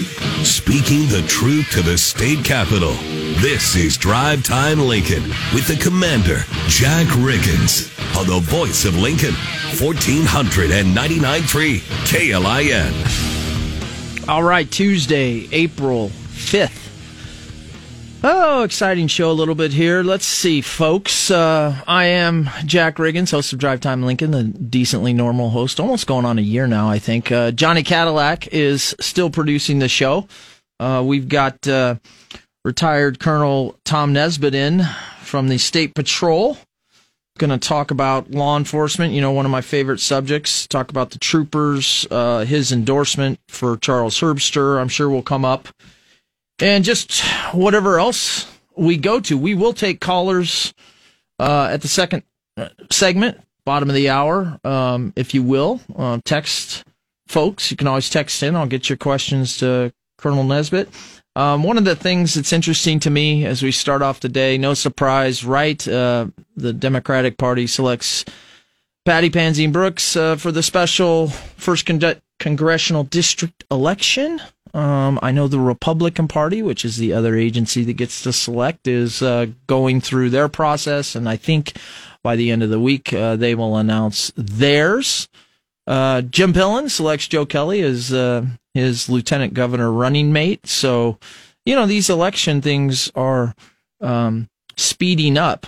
Speaking the truth to the state capitol. This is Drive Time Lincoln with the commander, Jack Riggins, on the voice of Lincoln, 1499.3 KLIN. All right, Tuesday, April 5th. Oh, exciting show a little bit here. Let's see, folks. Uh, I am Jack Riggins, host of Drive Time Lincoln, the decently normal host, almost going on a year now, I think. Uh, Johnny Cadillac is still producing the show. Uh, we've got uh, retired Colonel Tom Nesbitt in from the State Patrol. Going to talk about law enforcement, you know, one of my favorite subjects. Talk about the troopers, uh, his endorsement for Charles Herbster, I'm sure will come up and just whatever else we go to. We will take callers uh, at the second uh, segment, bottom of the hour, um, if you will. Uh, text folks. You can always text in. I'll get your questions to Colonel Nesbitt. Um, one of the things that's interesting to me as we start off the day, no surprise, right? Uh, the Democratic Party selects Patty Pansing Brooks uh, for the special first con- congressional district election. Um, I know the Republican Party, which is the other agency that gets to select, is uh, going through their process, and I think by the end of the week uh, they will announce theirs. Uh, Jim Pillen selects Joe Kelly as uh, his lieutenant governor running mate. So, you know, these election things are um, speeding up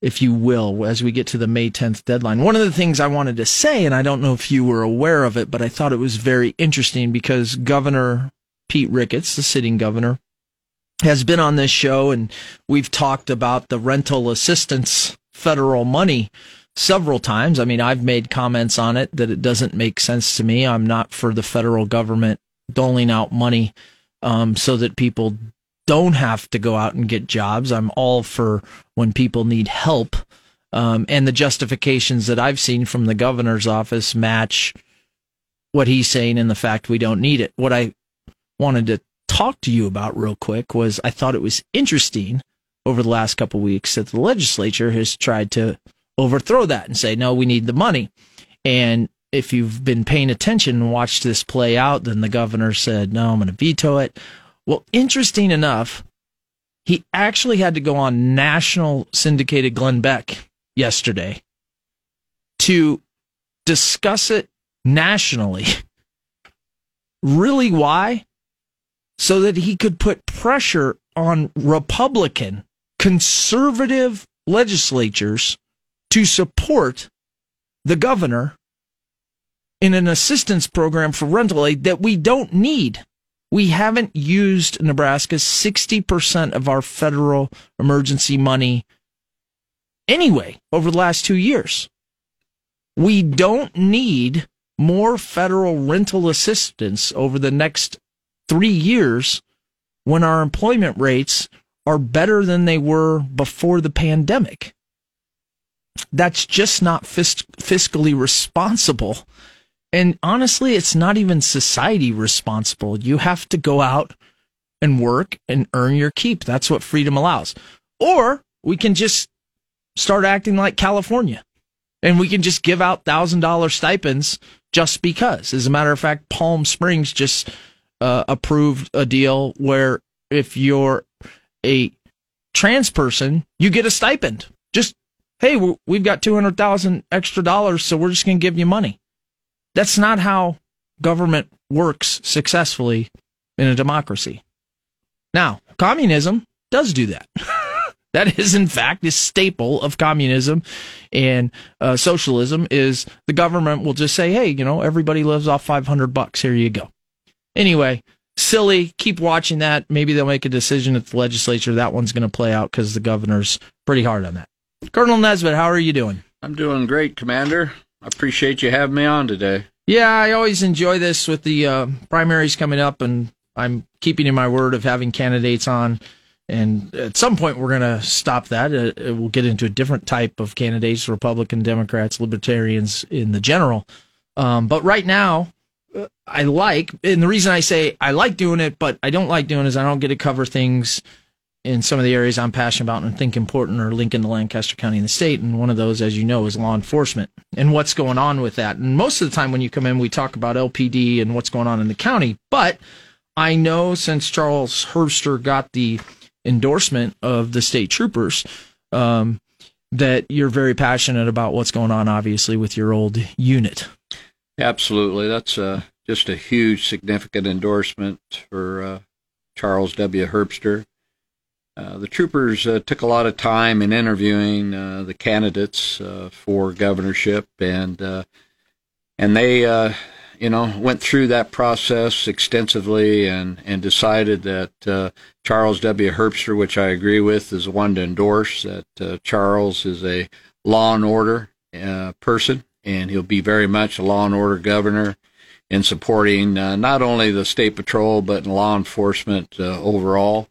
if you will, as we get to the May 10th deadline. One of the things I wanted to say, and I don't know if you were aware of it, but I thought it was very interesting because Governor Pete Ricketts, the sitting governor, has been on this show and we've talked about the rental assistance federal money several times. I mean, I've made comments on it that it doesn't make sense to me. I'm not for the federal government doling out money um, so that people don't have to go out and get jobs. I'm all for when people need help. Um, and the justifications that I've seen from the governor's office match what he's saying and the fact we don't need it. What I wanted to talk to you about real quick was I thought it was interesting over the last couple weeks that the legislature has tried to overthrow that and say, no, we need the money. And if you've been paying attention and watched this play out, then the governor said, no, I'm going to veto it. Well, interesting enough, he actually had to go on national syndicated Glenn Beck yesterday to discuss it nationally. really, why? So that he could put pressure on Republican conservative legislatures to support the governor in an assistance program for rental aid that we don't need we haven't used Nebraska 60% of our federal emergency money anyway over the last two years. We don't need more federal rental assistance over the next three years when our employment rates are better than they were before the pandemic. That's just not fiscally responsible and honestly, it's not even society responsible. You have to go out and work and earn your keep. That's what freedom allows. Or we can just start acting like California and we can just give out thousand dollar stipends just because. As a matter of fact, Palm Springs just uh, approved a deal where if you're a trans person, you get a stipend. Just hey, we've got two hundred thousand extra dollars, so we're just to give you money. That's not how government works successfully in a democracy. Now, communism does do that. that is, in fact, a staple of communism and uh, socialism. Is the government will just say, "Hey, you know, everybody lives off five hundred bucks. Here you go." Anyway, silly. Keep watching that. Maybe they'll make a decision at the legislature. That one's going to play out because the governor's pretty hard on that. Colonel Nesbitt, how are you doing? I'm doing great, Commander. I appreciate you having me on today. Yeah, I always enjoy this with the uh, primaries coming up, and I'm keeping in my word of having candidates on. And at some point, we're going to stop that. Uh, we'll get into a different type of candidates Republican, Democrats, Libertarians in the general. Um, but right now, uh, I like, and the reason I say I like doing it, but I don't like doing is I don't get to cover things in some of the areas I'm passionate about and think important are Lincoln to Lancaster County and the state. And one of those, as you know, is law enforcement and what's going on with that. And most of the time when you come in, we talk about LPD and what's going on in the county. But I know since Charles Herbster got the endorsement of the state troopers, um, that you're very passionate about what's going on, obviously, with your old unit. Absolutely. That's uh, just a huge, significant endorsement for uh, Charles W. Herbster. Uh, the troopers uh, took a lot of time in interviewing uh, the candidates for governorship, and and they you know, went through that process extensively and, and decided that uh, Charles W. Herbster, which I agree with, is the one to endorse, that uh, Charles is a law and order uh, person, and he'll be very much a law and order governor in supporting not only the state patrol but law enforcement overall.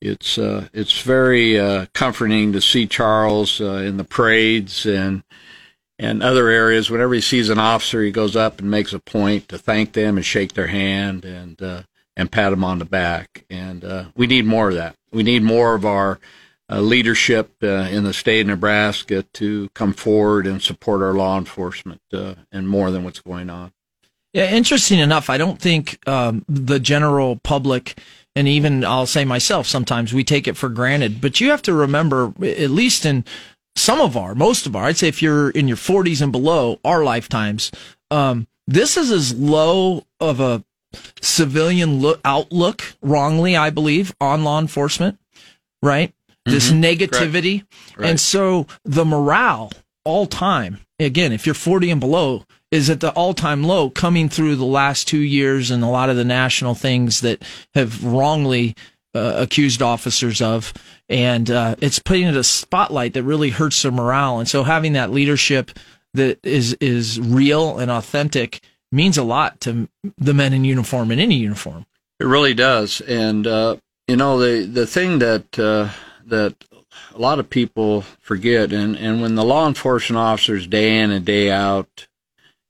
It's uh, it's very comforting to see Charles in the parades and and other areas. Whenever he sees an officer, he goes up and makes a point to thank them and shake their hand and uh, and pat them on the back. And uh, we need more of that. We need more of our uh, leadership uh, in the state of Nebraska to come forward and support our law enforcement uh, and more than what's going on. Yeah, interesting enough, I don't think um, the general public and even I'll say myself sometimes we take it for granted. But you have to remember, at least in some of our, most of our, I'd say if you're in your 40s and below, our lifetimes, um, this is as low of a civilian look, outlook, wrongly, I believe, on law enforcement, right? Mm-hmm. This negativity. Right. And so the morale all time, again, if you're 40 and below, is at the all time low coming through the last two years and a lot of the national things that have wrongly uh, accused officers of and uh, it's putting it a spotlight that really hurts their morale. And so having that leadership that is is real and authentic means a lot to the men in uniform in any uniform. It really does, and uh, you know the the thing that uh, that a lot of people forget, and and when the law enforcement officers day in and day out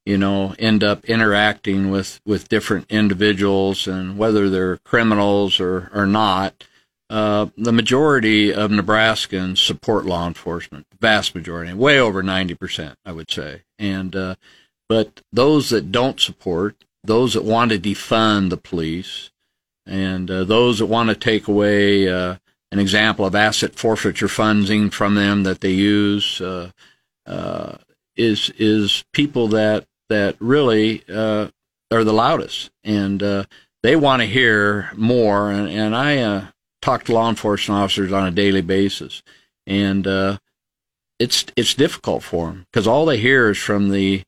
you know, end up interacting with, with different individuals and whether they're criminals or, or not, uh, the majority of Nebraskans support law enforcement, vast majority, way over 90%, I would say. And, uh, but those that don't support, those that want to defund the police, and uh, those that want to take away uh, an example of asset forfeiture funding from them that they use, uh, uh, is is people that that really are the loudest, and they want to hear more. And, and I talk to law enforcement officers on a daily basis, and uh, it's it's difficult for them because all they hear is from the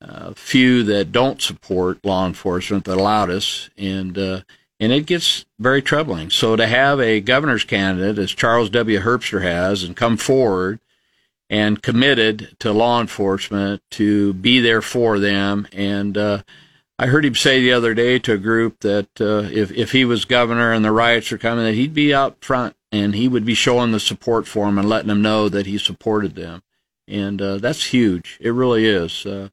uh, few that don't support law enforcement, the loudest, and uh, and it gets very troubling. So to have a governor's candidate, as Charles W. Herbster has, and come forward and committed to law enforcement to be there for them and uh, I heard him say the other day to a group that uh, if if he was governor and the riots are coming, that he'd be out front and he would be showing the support for them and letting them know that he supported them, and uh, that's huge. It really is. Uh,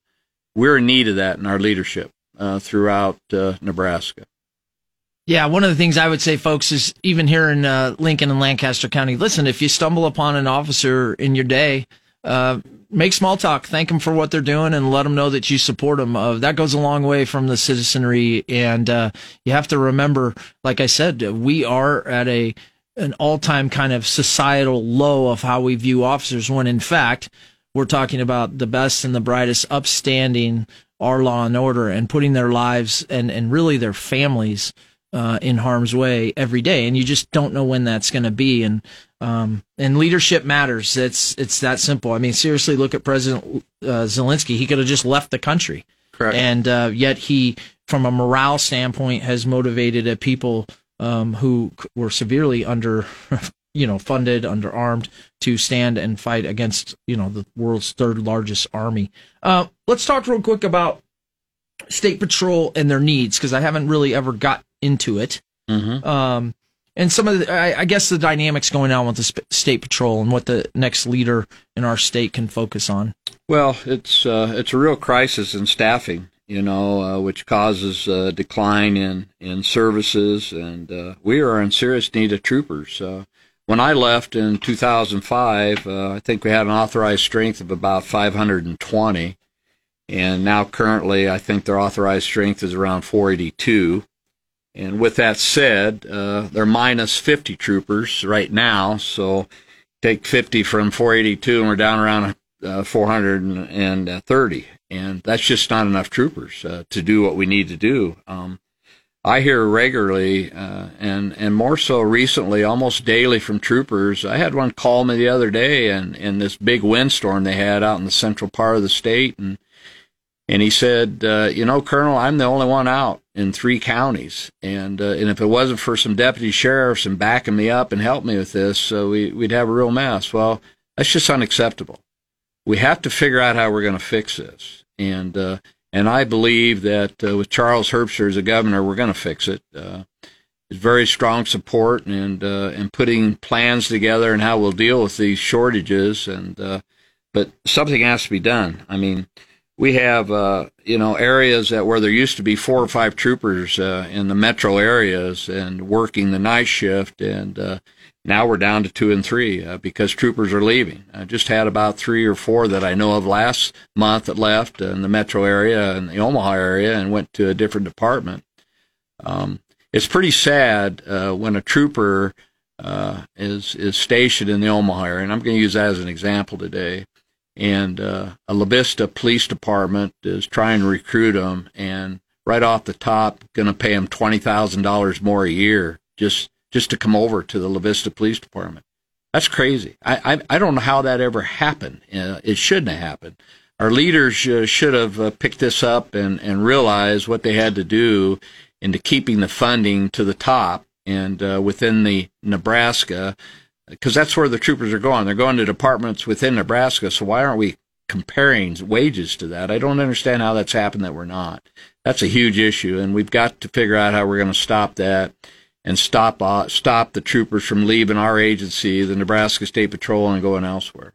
we're in need of that in our leadership uh, throughout uh, Nebraska. Yeah, one of the things I would say, folks, is even here in uh, Lincoln and Lancaster County, listen, if you stumble upon an officer in your day uh, make small talk, thank them for what they're doing, and let them know that you support them. Uh, that goes a long way from the citizenry, and uh, you have to remember, like I said, we are at a an all time kind of societal low of how we view officers. When in fact, we're talking about the best and the brightest, upstanding our law and order, and putting their lives and and really their families. Uh, in harm's way every day, and you just don't know when that's going to be. And um, and leadership matters. It's it's that simple. I mean, seriously, look at President uh, Zelensky. He could have just left the country, correct? And uh, yet he, from a morale standpoint, has motivated a people um, who were severely under, you know, funded, underarmed to stand and fight against, you know, the world's third largest army. Uh, let's talk real quick about state patrol and their needs because I haven't really ever got into it. Mm-hmm. Um, and some of the, I, I, guess the dynamics going on with the sp- state patrol and what the next leader in our state can focus on. Well, it's uh, it's a real crisis in staffing, you know, uh, which causes a decline in in services, and uh, we are in serious need of troopers. Uh, when I left in 2005, uh, I think we had an authorized strength of about 520, and now currently I think their authorized strength is around 482 And with that said, uh, they're minus 50 troopers right now. So take 50 from 482 and we're down around uh, 430. And that's just not enough troopers uh, to do what we need to do. Um, I hear regularly, uh, and and more so recently, almost daily from troopers. I had one call me the other day, and in this big windstorm they had out in the central part of the state, and and he said, uh, you know, Colonel, I'm the only one out in three counties, and uh, and if it wasn't for some deputy sheriffs and backing me up and helping me with this, uh, we we'd have a real mess. Well, that's just unacceptable. We have to figure out how we're going to fix this, and uh, and I believe that uh, with Charles Herbster as a governor, we're going to fix it. Uh, it's very strong support and uh, and putting plans together and how we'll deal with these shortages. And but something has to be done. I mean, we have uh, you know areas that where there used to be four or five troopers uh, in the metro areas and working the night shift, and uh, now we're down to two and three uh, because troopers are leaving. I just had about three or four that I know of last month that left in the metro area and the Omaha area and went to a different department. Um, it's pretty sad uh, when a trooper uh, is is stationed in the Omaha area, and I'm going to use that as an example today. And uh, a La Vista police department is trying to recruit them, and right off the top, going to pay them twenty thousand dollars more a year just just to come over to the La Vista Police Department. That's crazy. I I, I don't know how that ever happened. Uh, it shouldn't have happened. Our leaders uh, should have uh, picked this up and and realized what they had to do into keeping the funding to the top and uh, within the Nebraska, because that's where the troopers are going. They're going to departments within Nebraska. So why aren't we comparing wages to that? I don't understand how that's happened that we're not. That's a huge issue, and we've got to figure out how we're going to stop that and stop uh, stop the troopers from leaving our agency, the Nebraska State Patrol, and going elsewhere.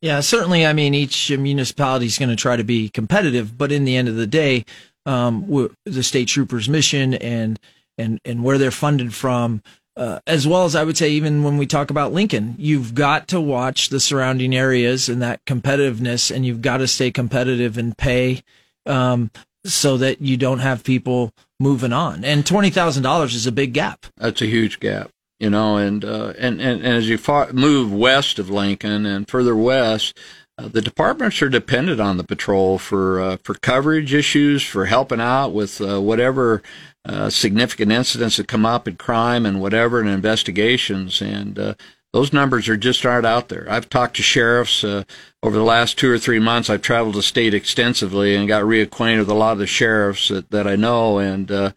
Yeah, certainly. I mean, each municipality is going to try to be competitive, but in the end of the day, um, the state troopers' mission and and and where they're funded from, uh, as well as I would say, even when we talk about Lincoln, you've got to watch the surrounding areas and that competitiveness, and you've got to stay competitive and pay. Um, so that you don't have people moving on. And twenty thousand dollars is a big gap. That's a huge gap, you know. And uh, and, and and as you far, move west of Lincoln and further west, uh, the departments are dependent on the patrol for uh, for coverage issues, for helping out with uh, whatever uh, significant incidents that come up in crime and whatever in investigations. And uh, those numbers are just aren't out there. I've talked to sheriffs over the last two or three months. I've traveled the state extensively and got reacquainted with a lot of the sheriffs that, that I know, and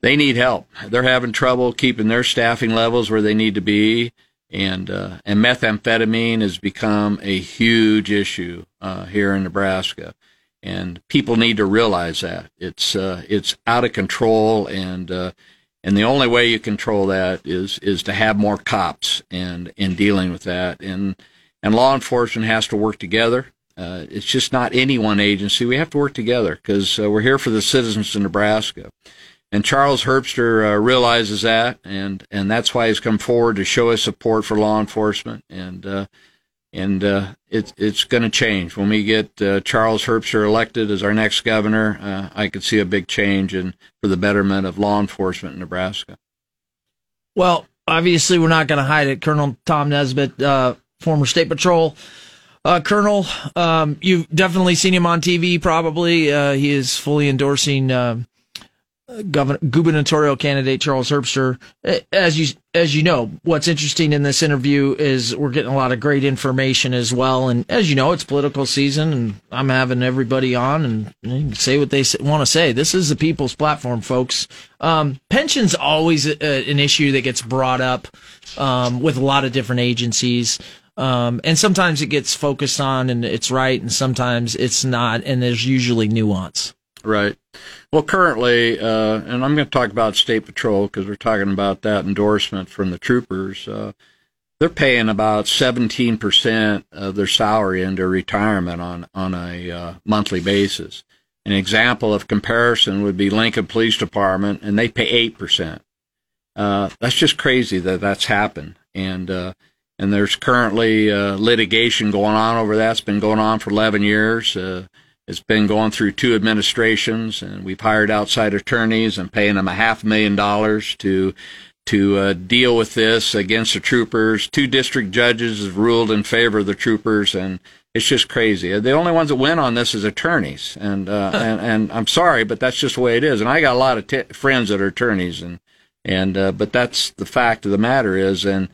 they need help. They're having trouble keeping their staffing levels where they need to be, and uh, and methamphetamine has become a huge issue uh, here in Nebraska, and people need to realize that. It's uh, it's out of control and uh, and the only way you control that is is to have more cops and in dealing with that. And and law enforcement has to work together. Uh, it's just not any one agency. We have to work together because uh, we're here for the citizens of nebraska and charles herbster uh, realizes that and and that's why he's come forward to show his support for law enforcement and uh, and uh, it's it's going to change when we get uh, Charles Herbster elected as our next governor. Uh, I could see a big change in for the betterment of law enforcement in Nebraska. Well, obviously, we're not going to hide it. Colonel Tom Nesbitt, uh, former state patrol. Uh, Colonel, um, you've definitely seen him on TV. Probably, uh, he is fully endorsing governor, gubernatorial candidate Charles Herbster. As you as you know, what's interesting in this interview is we're getting a lot of great information as well. And as you know, it's political season, and I'm having everybody on and, say what they want to say. This is the people's platform, folks. Um, pensions always a, an issue that gets brought up um, with a lot of different agencies. Um, and sometimes it gets focused on and it's right, and sometimes it's not, and there's usually nuance. Right. Well, currently, uh, and I'm going to talk about State Patrol because we're talking about that endorsement from the troopers. Uh, they're paying about 17% of their salary into retirement on, on a uh, monthly basis. An example of comparison would be Lincoln Police Department, and they pay 8%. Uh, that's just crazy that that's happened. And, uh, and there's currently uh, litigation going on over that. It's been going on for 11 years It's been going through two administrations, and we've hired outside attorneys and paying them a half million dollars to to uh, deal with this against the troopers. Two district judges have ruled in favor of the troopers, and it's just crazy. The only ones that win on this is attorneys, and uh, and and I'm sorry, but that's just the way it is. And I got a lot of t- friends that are attorneys, and and uh, but that's the fact of the matter is, and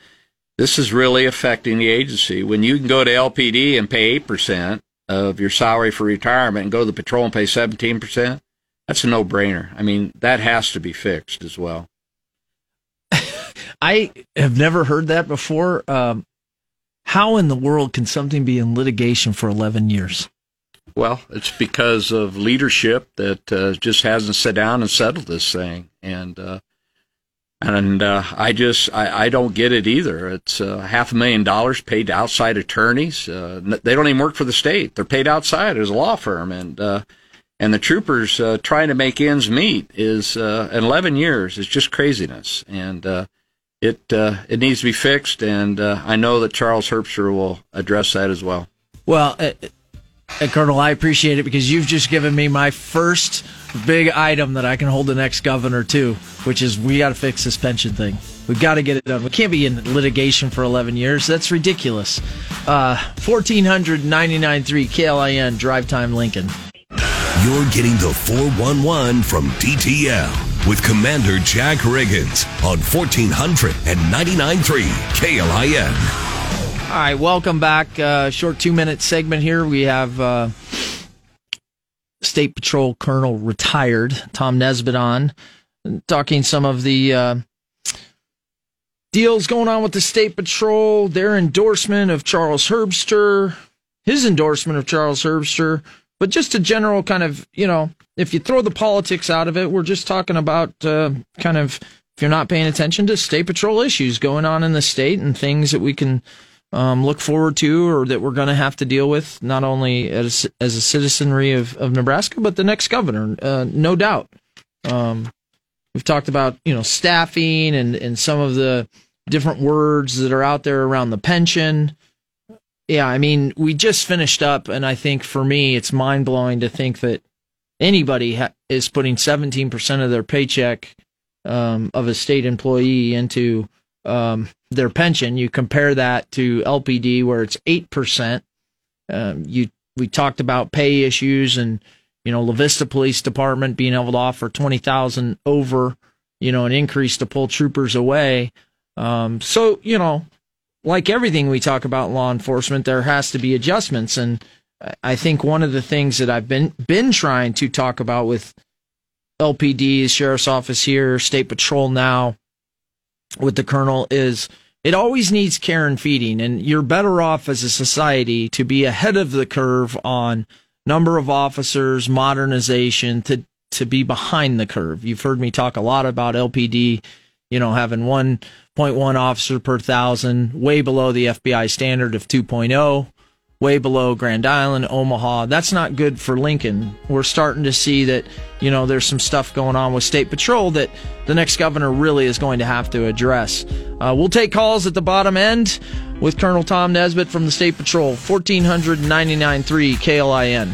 this is really affecting the agency. When you can go to LPD and pay eight percent of your salary for retirement, and go to the patrol and pay seventeen percent, that's a no-brainer. I mean, that has to be fixed as well. I have never heard that before. Um, how in the world can something be in litigation for 11 years? Well, it's because of leadership that uh, just hasn't sat down and settled this thing, and uh, and uh, I just I, I, don't get it either. It's uh, half a million dollars paid to outside attorneys. Uh, they don't even work for the state; they're paid outside as a law firm, and uh, and the troopers trying to make ends meet is in 11 years is just craziness, and it uh, it needs to be fixed, and uh, I know that Charles Herbster will address that as well. Well, uh, Colonel, I appreciate it because you've just given me my first big item that I can hold the next governor to, which is we got to fix this pension thing. We've got to get it done. We can't be in litigation for 11 years. That's ridiculous. Uh, 1499.3 KLIN Drive Time Lincoln. You're getting the 411 from DTL with Commander Jack Riggins on 1499.3 KLIN. All right, welcome back. Uh, short two minute segment here. We have uh, State Patrol Colonel retired Tom Nesbitt on, talking some of the uh, deals going on with the State Patrol, their endorsement of Charles Herbster, his endorsement of Charles Herbster, but just a general kind of, you know, if you throw the politics out of it, we're just talking about uh, kind of if you're not paying attention to state patrol issues going on in the state and things that we can um, look forward to or that we're going to have to deal with, not only as, as a citizenry of, of Nebraska, but the next governor, uh, no doubt. Um, we've talked about, you know, staffing and, and some of the different words that are out there around the pension. Yeah, I mean, we just finished up, and I think for me, it's mind blowing to think that anybody ha- is putting 17% of their paycheck um, of a state employee into um, their pension. You compare that to LPD, where it's 8%. Um, you we talked about pay issues and you know La Vista Police Department being able to offer 20,000 over, you know, an increase to pull troopers away. Um, so you know like everything we talk about law enforcement, there has to be adjustments. And I think one of the things that I've been been trying to talk about with LPD, sheriff's office here, state patrol now, with the colonel is it always needs care and feeding, and you're better off as a society to be ahead of the curve on number of officers, modernization, to to be behind the curve. You've heard me talk a lot about LPD, you know, having 1.1 officer per thousand, way below the FBI standard of 2.0, way below Grand Island, Omaha. That's not good for Lincoln. We're starting to see that, you know, there's some stuff going on with State Patrol that the next governor really is going to have to address. Uh, we'll take calls at the bottom end with Colonel Tom Nesbitt from the State Patrol, 1499.3 KLIN.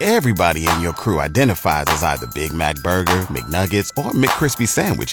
Everybody in your crew identifies as either Big Mac Burger, McNuggets, or McCrispy Sandwich,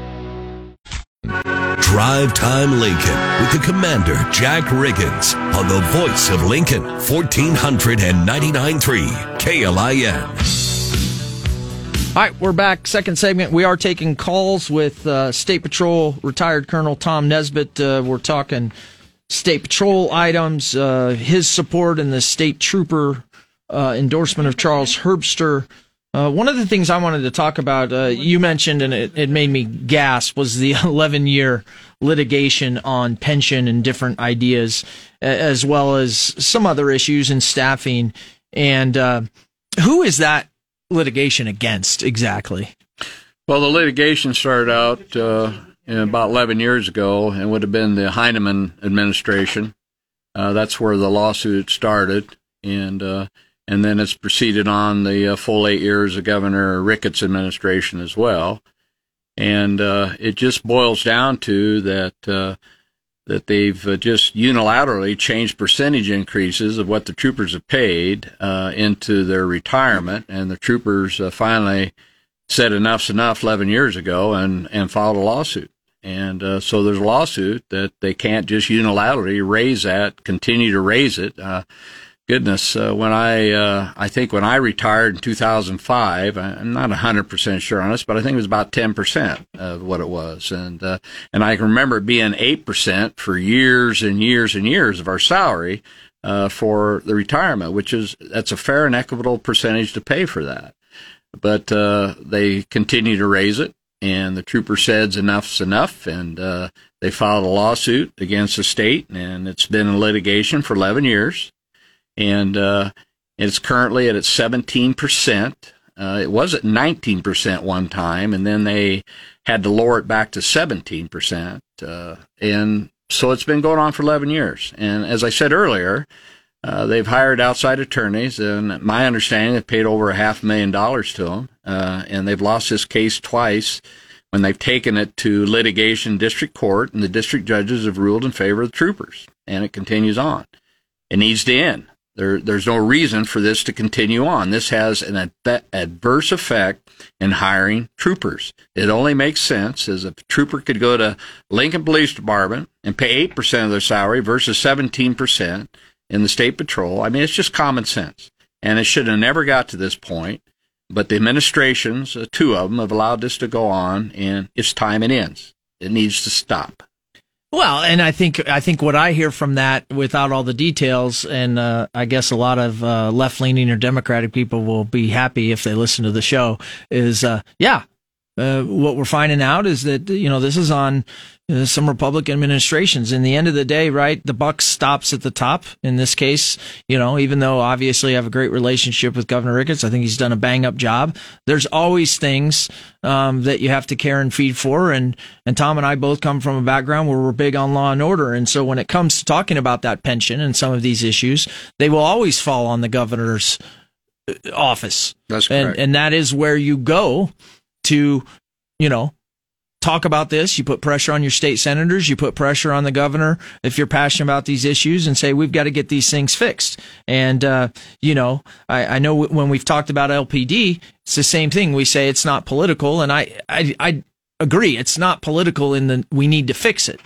Drive Time Lincoln with the Commander Jack Riggins on the voice of Lincoln, 1499.3 KLIN. All right, we're back. Second segment. We are taking calls with uh, State Patrol retired Colonel Tom Nesbitt. Uh, we're talking State Patrol items, uh, his support in the State Trooper uh, endorsement of Charles Herbster. Uh, one of the things I wanted to talk about, uh, you mentioned, and it, it made me gasp, was the 11 year litigation on pension and different ideas, as well as some other issues in staffing. And who is that litigation against exactly? Well, the litigation started out uh, about 11 years ago and would have been the Heineman administration. Uh, that's where the lawsuit started, and uh, and then it's proceeded on the uh, full eight years of Governor Ricketts' administration as well. And uh, it just boils down to that uh, that they've just unilaterally changed percentage increases of what the troopers have paid uh, into their retirement, and the troopers uh, finally said enough's enough 11 years ago and, and filed a lawsuit. And uh, so there's a lawsuit that they can't just unilaterally raise that, continue to raise it. Goodness, uh, when I uh, I think when I retired in 2005, I'm not 100 percent sure on this, but I think it was about 10 percent of what it was, and uh, and I can remember it being eight percent for years and years and years of our salary uh, for the retirement, which is that's a fair and equitable percentage to pay for that. But uh, they continue to raise it, and the trooper says enough's enough, and uh, they filed a lawsuit against the state, and it's been in litigation for 11 years and uh, it's currently at 17%. Uh, it was at 19% one time, and then they had to lower it back to 17%. Uh, and so it's been going on for 11 years. And as I said earlier, uh, they've hired outside attorneys, and my understanding, they've paid over a half million dollars to them, uh, and they've lost this case twice when they've taken it to litigation district court, and the district judges have ruled in favor of the troopers, and it continues on. It needs to end. There, there's no reason for this to continue on. This has an ad- adverse effect in hiring troopers. It only makes sense as a trooper could go to Lincoln Police Department and pay 8% of their salary versus 17% in the state patrol. I mean, it's just common sense. And it should have never got to this point. But the administrations, uh, two of them, have allowed this to go on, and it's time it ends. It needs to stop. Well, and I think I think what I hear from that, without all the details, and uh, I guess a lot of uh, left leaning or Democratic people will be happy if they listen to the show. Is uh, yeah, uh, what we're finding out is that you know this is on uh, some Republican administrations. In the end of the day, right, the buck stops at the top. In this case, you know, even though obviously I have a great relationship with Governor Ricketts, I think he's done a bang up job. There's always things um, that you have to care and feed for, and and Tom and I both come from a background where we're big on law and order, and so when it comes to talking about that pension and some of these issues, they will always fall on the governor's uh, office. That's correct. And, and that is where you go to, you know, talk about this. You put pressure on your state senators. You put pressure on the governor if you're passionate about these issues and say, we've got to get these things fixed. And, uh, you know, I, I know when we've talked about LPD, it's the same thing. We say it's not political. And I, I, I agree. It's not political in the, we need to fix it.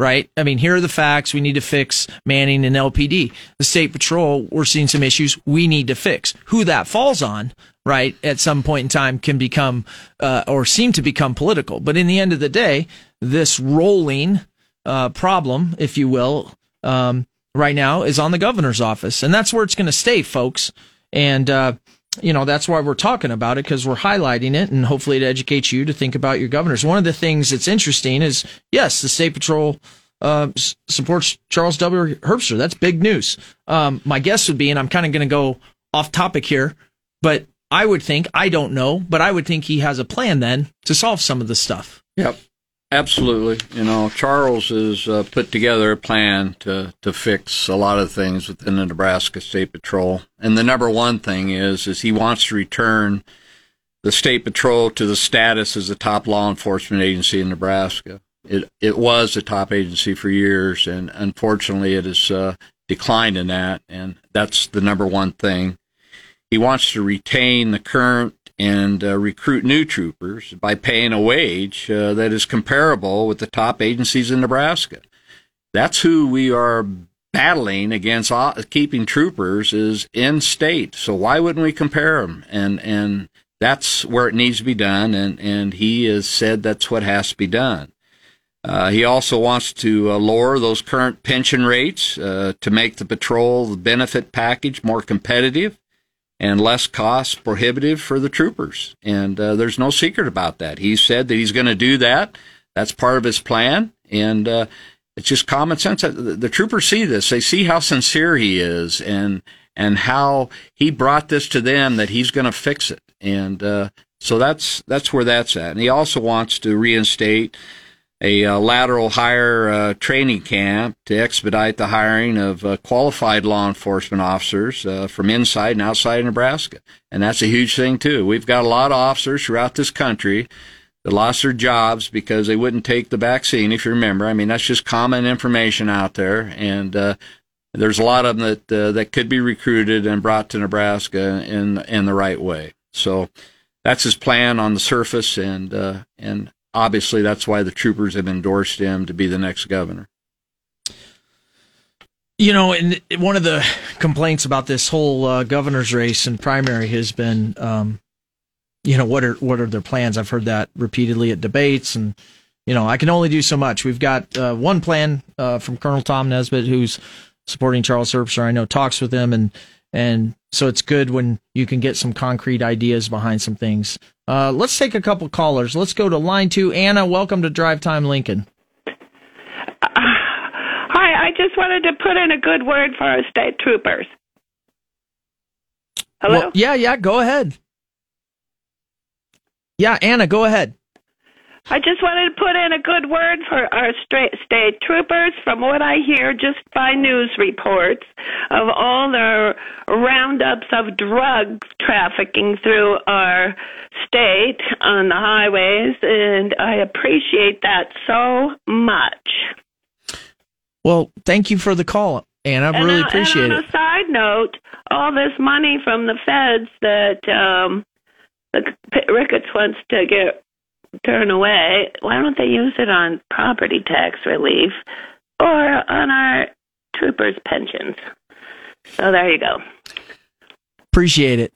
Right. I mean, here are the facts. We need to fix Manning and LPD. The state patrol, we're seeing some issues we need to fix. Who that falls on, right, at some point in time can become uh, or seem to become political. But in the end of the day, this rolling uh, problem, if you will, um, right now is on the governor's office, and that's where it's going to stay, folks. And uh, you know that's why we're talking about it because we're highlighting it, and hopefully it educates you to think about your governors. One of the things that's interesting is yes, the state patrol. Uh, supports Charles W. Herbster. That's big news. Um, my guess would be, and I'm kind of going to go off topic here, but I would think, I don't know, but I would think he has a plan then to solve some of the stuff. Yep. Absolutely. You know, Charles has uh, put together a plan to, to fix a lot of things within the Nebraska State Patrol. And the number one thing is, is he wants to return the State Patrol to the status as a top law enforcement agency in Nebraska. It, it was a top agency for years, and unfortunately it has uh, declined in that. And that's the number one thing. He wants to retain the current and uh, recruit new troopers by paying a wage uh, that is comparable with the top agencies in Nebraska. That's who we are battling against. Keeping troopers is in state, so why wouldn't we compare them and and that's where it needs to be done, and, and he has said that's what has to be done. Uh, he also wants to uh, lower those current pension rates uh, to make the patrol benefit package more competitive and less cost prohibitive for the troopers. And uh, there's no secret about that. He said that he's going to do that. That's part of his plan. And uh, it's just common sense. The, the troopers see this. They see how sincere he is and and how he brought this to them that he's going to fix it. And uh, so that's that's where that's at. And he also wants to reinstate a uh, lateral hire uh, training camp to expedite the hiring of uh, qualified law enforcement officers uh, from inside and outside Nebraska. And that's a huge thing, too. We've got a lot of officers throughout this country that lost their jobs because they wouldn't take the vaccine, if you remember. I mean, that's just common information out there. And uh, there's a lot of them that, uh, that could be recruited and brought to Nebraska in, in the right way. So that's his plan on the surface. And, and obviously that's why the troopers have endorsed him to be the next governor. You know, and one of the complaints about this whole uh, governor's race and primary has been, um, you know, what are what are their plans? I've heard that repeatedly at debates, and you know, I can only do so much. We've got uh, one plan uh, from Colonel Tom Nesbitt, who's supporting Charles Herbster. I know talks with him, and and so it's good when you can get some concrete ideas behind some things. Uh, let's take a couple callers. Let's go to line two. Anna, welcome to Drive Time Lincoln. Uh, hi, I just wanted to put in a good word for our state troopers. Hello? Well, yeah, yeah, go ahead. Yeah, Anna, go ahead. I just wanted to put in a good word for our state troopers. From what I hear just by news reports of all the roundups of drug trafficking through our state on the highways, and I appreciate that so much. Well, thank you for the call, Anna. I really appreciate and on it. On a side note, all this money from the feds that um, the Ricketts wants to get turn away, why don't they use it on property tax relief or on our troopers' pensions? So there you go. Appreciate it.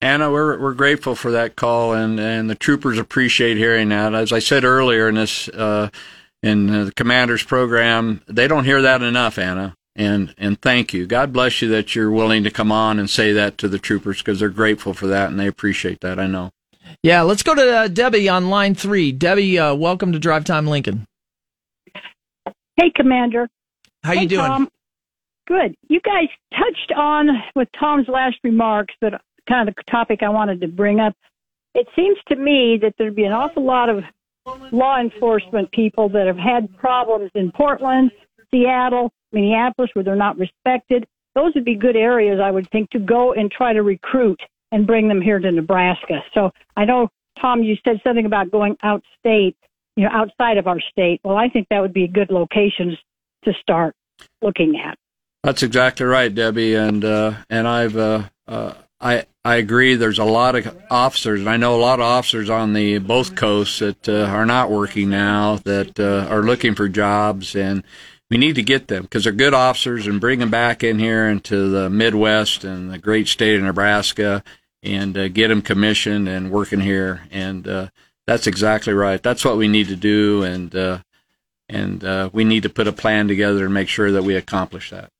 Anna, we're we're grateful for that call, and, and the troopers appreciate hearing that. As I said earlier in this uh, in the commander's program, they don't hear that enough, Anna. And and thank you. God bless you that you're willing to come on and say that to the troopers because they're grateful for that and they appreciate that. I know. Yeah, let's go to uh, Debbie on line three. Debbie, uh, welcome to Drive Time Lincoln. Hey, Commander. How hey, you doing? Tom. Good. You guys touched on with Tom's last remarks that kind of the topic I wanted to bring up. It seems to me that there'd be an awful lot of law enforcement people that have had problems in Portland, Seattle, Minneapolis, where they're not respected. Those would be good areas, I would think, to go and try to recruit and bring them here to Nebraska. So I know, Tom, you said something about going out state, you know, outside of our state. Well, I think that would be a good locations to start looking at. That's exactly right, Debbie, and uh, and I've uh, uh, I I agree. There's a lot of officers, and I know a lot of officers on the both coasts that uh, are not working now, that uh, are looking for jobs, and we need to get them because they're good officers and bring them back in here into the Midwest and the great state of Nebraska and uh, get them commissioned and working here. And uh, that's exactly right. That's what we need to do, and uh, and uh, we need to put a plan together and make sure that we accomplish that.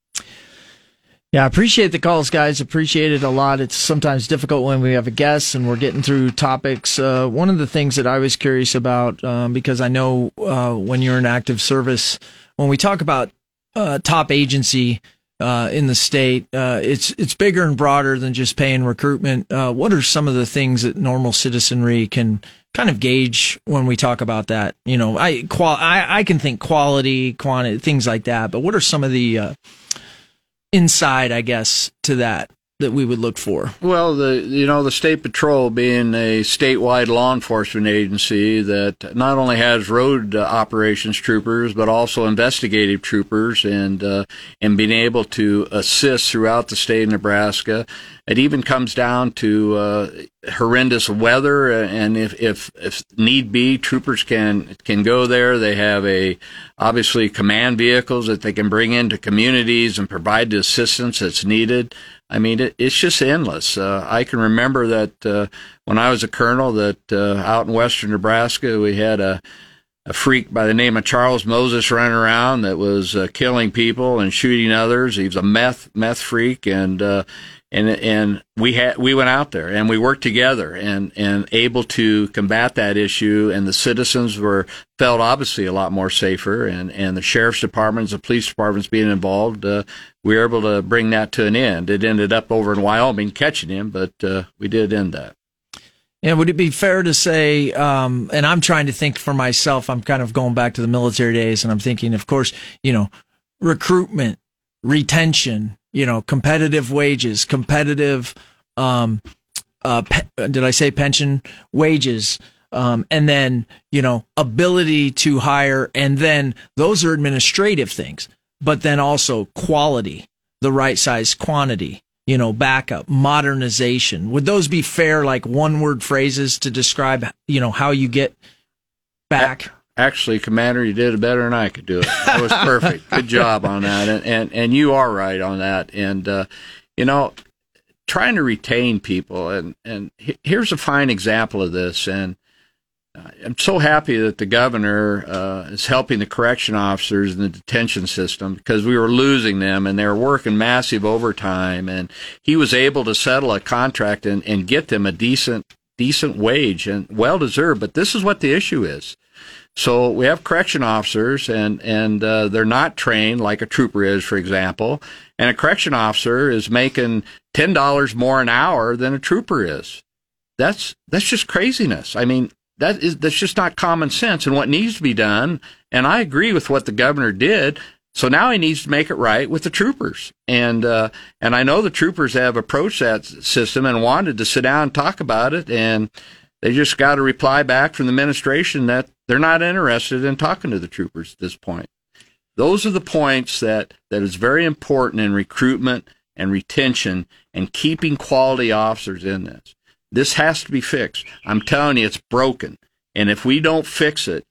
Yeah, I appreciate the calls, guys. Appreciate it a lot. It's sometimes difficult when we have a guest and we're getting through topics. Uh, one of the things that I was curious about, um, because I know uh, when you're in active service, when we talk about top agency, uh, in the state. Uh, it's it's bigger and broader than just paying recruitment. Uh, what are some of the things that normal citizenry can kind of gauge when we talk about that? You know, I qual I, I can think quality, quantity, things like that. But what are some of the uh, inside, I guess, to that? That we would look for? Well, the you know the state patrol being a statewide law enforcement agency that not only has road uh, operations troopers but also investigative troopers and uh, and being able to assist throughout the state of Nebraska. It even comes down to uh, horrendous weather, and if, if if need be, troopers can can go there. They have a obviously command vehicles that they can bring into communities and provide the assistance that's needed. I mean, it, it's just endless. Uh, I can remember that uh, when I was a colonel, that uh, out in western Nebraska, we had a a freak by the name of Charles Moses running around that was uh, killing people and shooting others. He was a meth meth freak, and uh, and and we had we went out there and we worked together and and able to combat that issue. And the citizens were felt obviously a lot more safer and and the sheriff's departments the police departments being involved uh, we were able to bring that to an end. It ended up over in Wyoming catching him but uh, we did end that. And would it be fair to say, um, and I'm trying to think for myself, I'm kind of going back to the military days and I'm thinking, of course, you know, recruitment, retention, you know, competitive wages, competitive, um, uh, pe- did I say pension wages? Um, and then, you know, ability to hire. And then those are administrative things, but then also quality, the right size quantity, you know, backup, modernization. Would those be fair, like one word phrases to describe, you know, how you get back? Actually, Commander, you did it better than I could do it. That was perfect. Good job on that, and and and you are right on that. And uh, you know, trying to retain people, and and here's a fine example of this. And I'm so happy that the governor uh, is helping the correction officers in the detention system because we were losing them and they were working massive overtime. And he was able to settle a contract and, and get them a decent decent wage and well deserved. But this is what the issue is. So we have correction officers, and and uh, they're not trained like a trooper is, for example. And a correction officer is making ten dollars more an hour than a trooper is. That's that's just craziness. I mean, that is that's just not common sense. And what needs to be done, and I agree with what the governor did. So now he needs to make it right with the troopers, and uh, and I know the troopers have approached that system and wanted to sit down and talk about it, and they just got a reply back from the administration that they're not interested in talking to the troopers at this point. Those are the points that, that is very important in recruitment and retention and keeping quality officers in this. This has to be fixed. I'm telling you, it's broken. And if we don't fix it,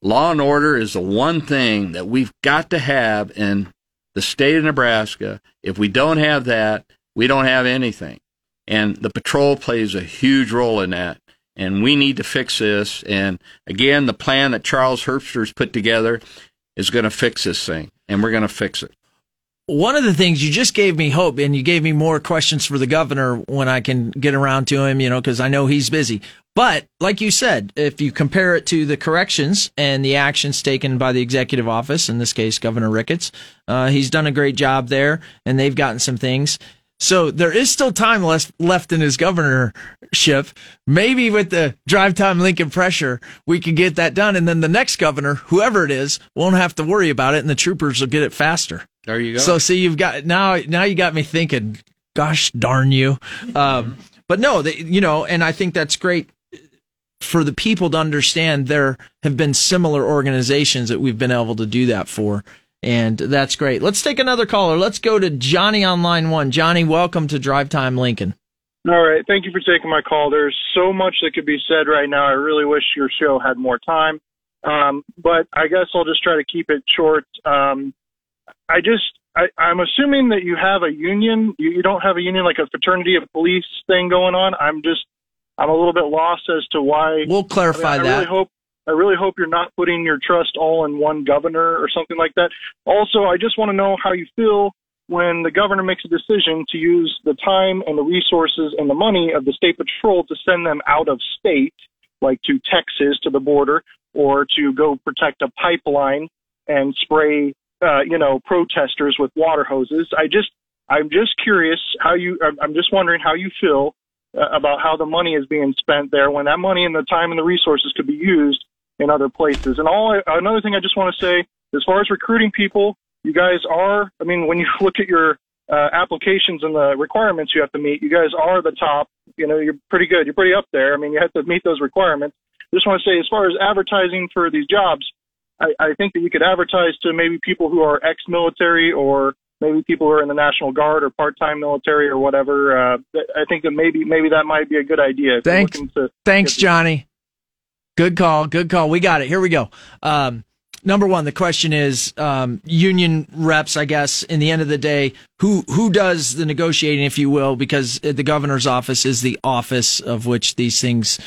law and order is the one thing that we've got to have in the state of Nebraska. If we don't have that, we don't have anything. And the patrol plays a huge role in that and we need to fix this. And again, the plan that Charles Herbster's put together is going to fix this thing, and we're going to fix it. One of the things you just gave me hope, and you gave me more questions for the governor when I can get around to him, you know, because I know he's busy. But like you said, if you compare it to the corrections and the actions taken by the executive office, in this case, Governor Ricketts, uh, he's done a great job there, and they've gotten some things. So there is still time left left in his governorship. Maybe with the drive time Lincoln pressure, we can get that done, and then the next governor, whoever it is, won't have to worry about it, and the troopers will get it faster. There you go. So see, you've got now. Now you got me thinking. Gosh darn you! Um, but no, they, you know, and I think that's great for the people to understand. There have been similar organizations that we've been able to do that for and that's great. Let's take another caller. Let's go to Johnny on line one. Johnny, welcome to Drive Time Lincoln. All right. Thank you for taking my call. There's so much that could be said right now. I really wish your show had more time. Um, but I guess I'll just try to keep it short. Um, I just, I, I'm assuming that you have a union. You, you don't have a union like a fraternity of police thing going on. I'm just, I'm a little bit lost as to why. We'll clarify I, mean, I that. Really hope, I really hope you're not putting your trust all in one governor or something like that. Also, I just want to know how you feel when the governor makes a decision to use the time and the resources and the money of the state patrol to send them out of state, like to Texas to the border, or to go protect a pipeline and spray, uh, you know, protesters with water hoses. I just, I'm just curious how you, I'm just wondering how you feel uh, about how the money is being spent there when that money and the time and the resources could be used in other places. And all another thing I just want to say, as far as recruiting people, you guys are. I mean, when you look at your uh, applications and the requirements you have to meet, you guys are the top. You know, you're pretty good. You're pretty up there. I mean, you have to meet those requirements. Just want to say, as far as advertising for these jobs, I, I think that you could advertise to maybe people who are ex-military or maybe people who are in the National Guard or part-time military or whatever. Uh, I think that maybe maybe that might be a good idea. Thanks. to Thanks, Johnny. Good call. Good call. We got it. Here we go. Um, number one, the question is um, union reps. I guess in the end of the day, who who does the negotiating, if you will, because the governor's office is the office of which these things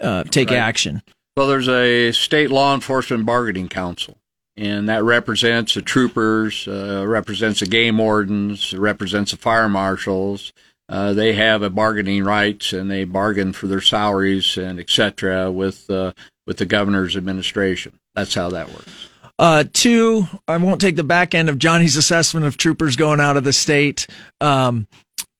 uh, take Right. action. Well, there's a state law enforcement bargaining council, and that represents the troopers, uh, represents the game wardens, represents the fire marshals. Uh, they have a bargaining rights, and they bargain for their salaries and et cetera with uh, with the governor's administration. That's how that works. Uh, two, I won't take the back end of Johnny's assessment of troopers going out of the state. Um,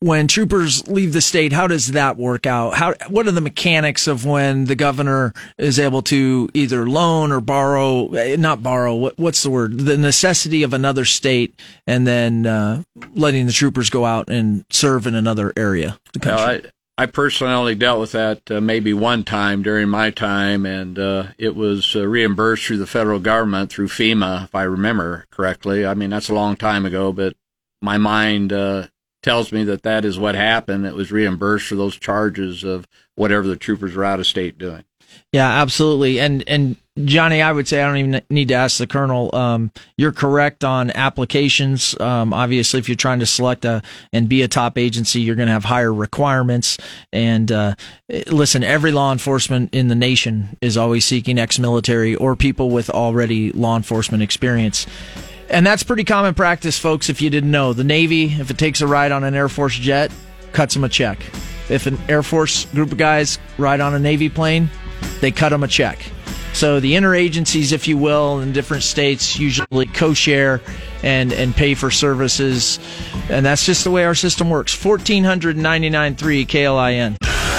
when troopers leave the state, how does that work out? How, what are the mechanics of when the governor is able to either loan or borrow, eh, not borrow, what, what's the word? The necessity of another state and then, uh, letting the troopers go out and serve in another area of the country. Well, I, I personally only dealt with that uh, maybe one time during my time, and uh, it was uh, reimbursed through the federal government through FEMA, if I remember correctly. I mean, that's a long time ago, but my mind uh, tells me that that is what happened. It was reimbursed for those charges of whatever the troopers were out of state doing. Yeah, absolutely. And and Johnny, I would say I don't even need to ask the colonel. Um, you're correct on applications. Um, obviously, if you're trying to select a and be a top agency, you're going to have higher requirements. And uh, listen, every law enforcement in the nation is always seeking ex-military or people with already law enforcement experience. And that's pretty common practice, folks. If you didn't know, the Navy, if it takes a ride on an Air Force jet, cuts them a check. If an Air Force group of guys ride on a Navy plane, they cut them a check. So the interagencies, if you will, in different states usually co-share and and pay for services, and that's just the way our system works. Fourteen hundred ninety nine three KLIN.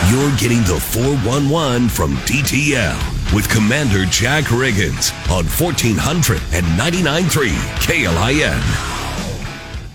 You're getting the 411 from DTL with Commander Jack Riggins on 1499.3 KLIN.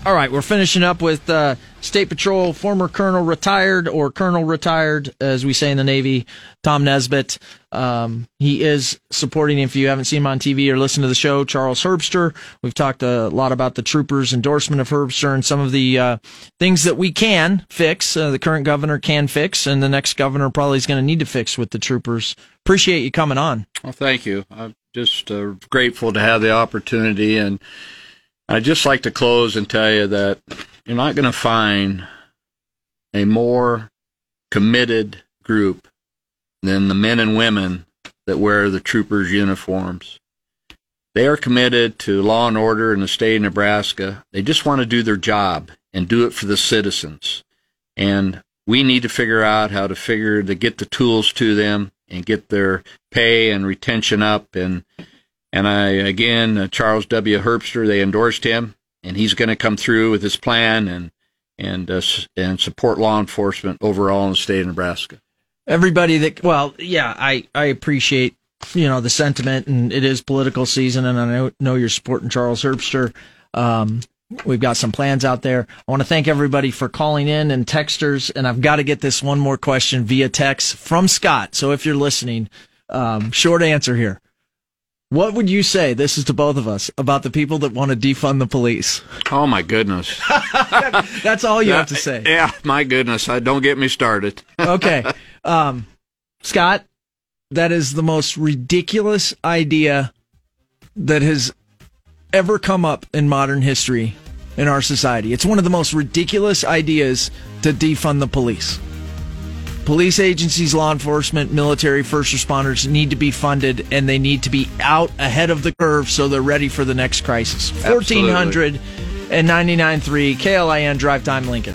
All right, we're finishing up with uh, State Patrol former Colonel retired or Colonel retired, as we say in the Navy, Tom Nesbitt. Um, he is supporting, if you haven't seen him on TV or listened to the show, Charles Herbster. We've talked a lot about the troopers' endorsement of Herbster and some of the uh, things that we can fix, uh, the current governor can fix, and the next governor probably is going to need to fix with the troopers. Appreciate you coming on. Well, thank you. I'm just uh, grateful to have the opportunity, and I'd just like to close and tell you that you're not going to find a more committed group than the men and women that wear the troopers' uniforms. They are committed to law and order in the state of Nebraska. They just want to do their job and do it for the citizens. And we need to figure out how to figure to get the tools to them and get their pay and retention up. And and I again, uh, Charles W. Herbster, they endorsed him, and he's going to come through with his plan and and uh, and support law enforcement overall in the state of Nebraska. everybody that well yeah i i appreciate you know the sentiment and it is political season and i know, know you're supporting charles herbster. Um we've got some plans out there. I want to thank everybody for calling in and texters and i've got to get this one more question via text from scott. So if you're listening um short answer here what would you say this is to both of us about the people that want to defund the police Oh my goodness! that's all you have to say Yeah, my goodness! I don't get me started. okay. Um, Scott, that is the most ridiculous idea that has ever come up in modern history in our society. It's one of the most ridiculous ideas to defund the police. Police agencies, law enforcement, military, first responders need to be funded and they need to be out ahead of the curve so they're ready for the next crisis. Absolutely. 1400 and 99.3 KLIN Drive Time Lincoln.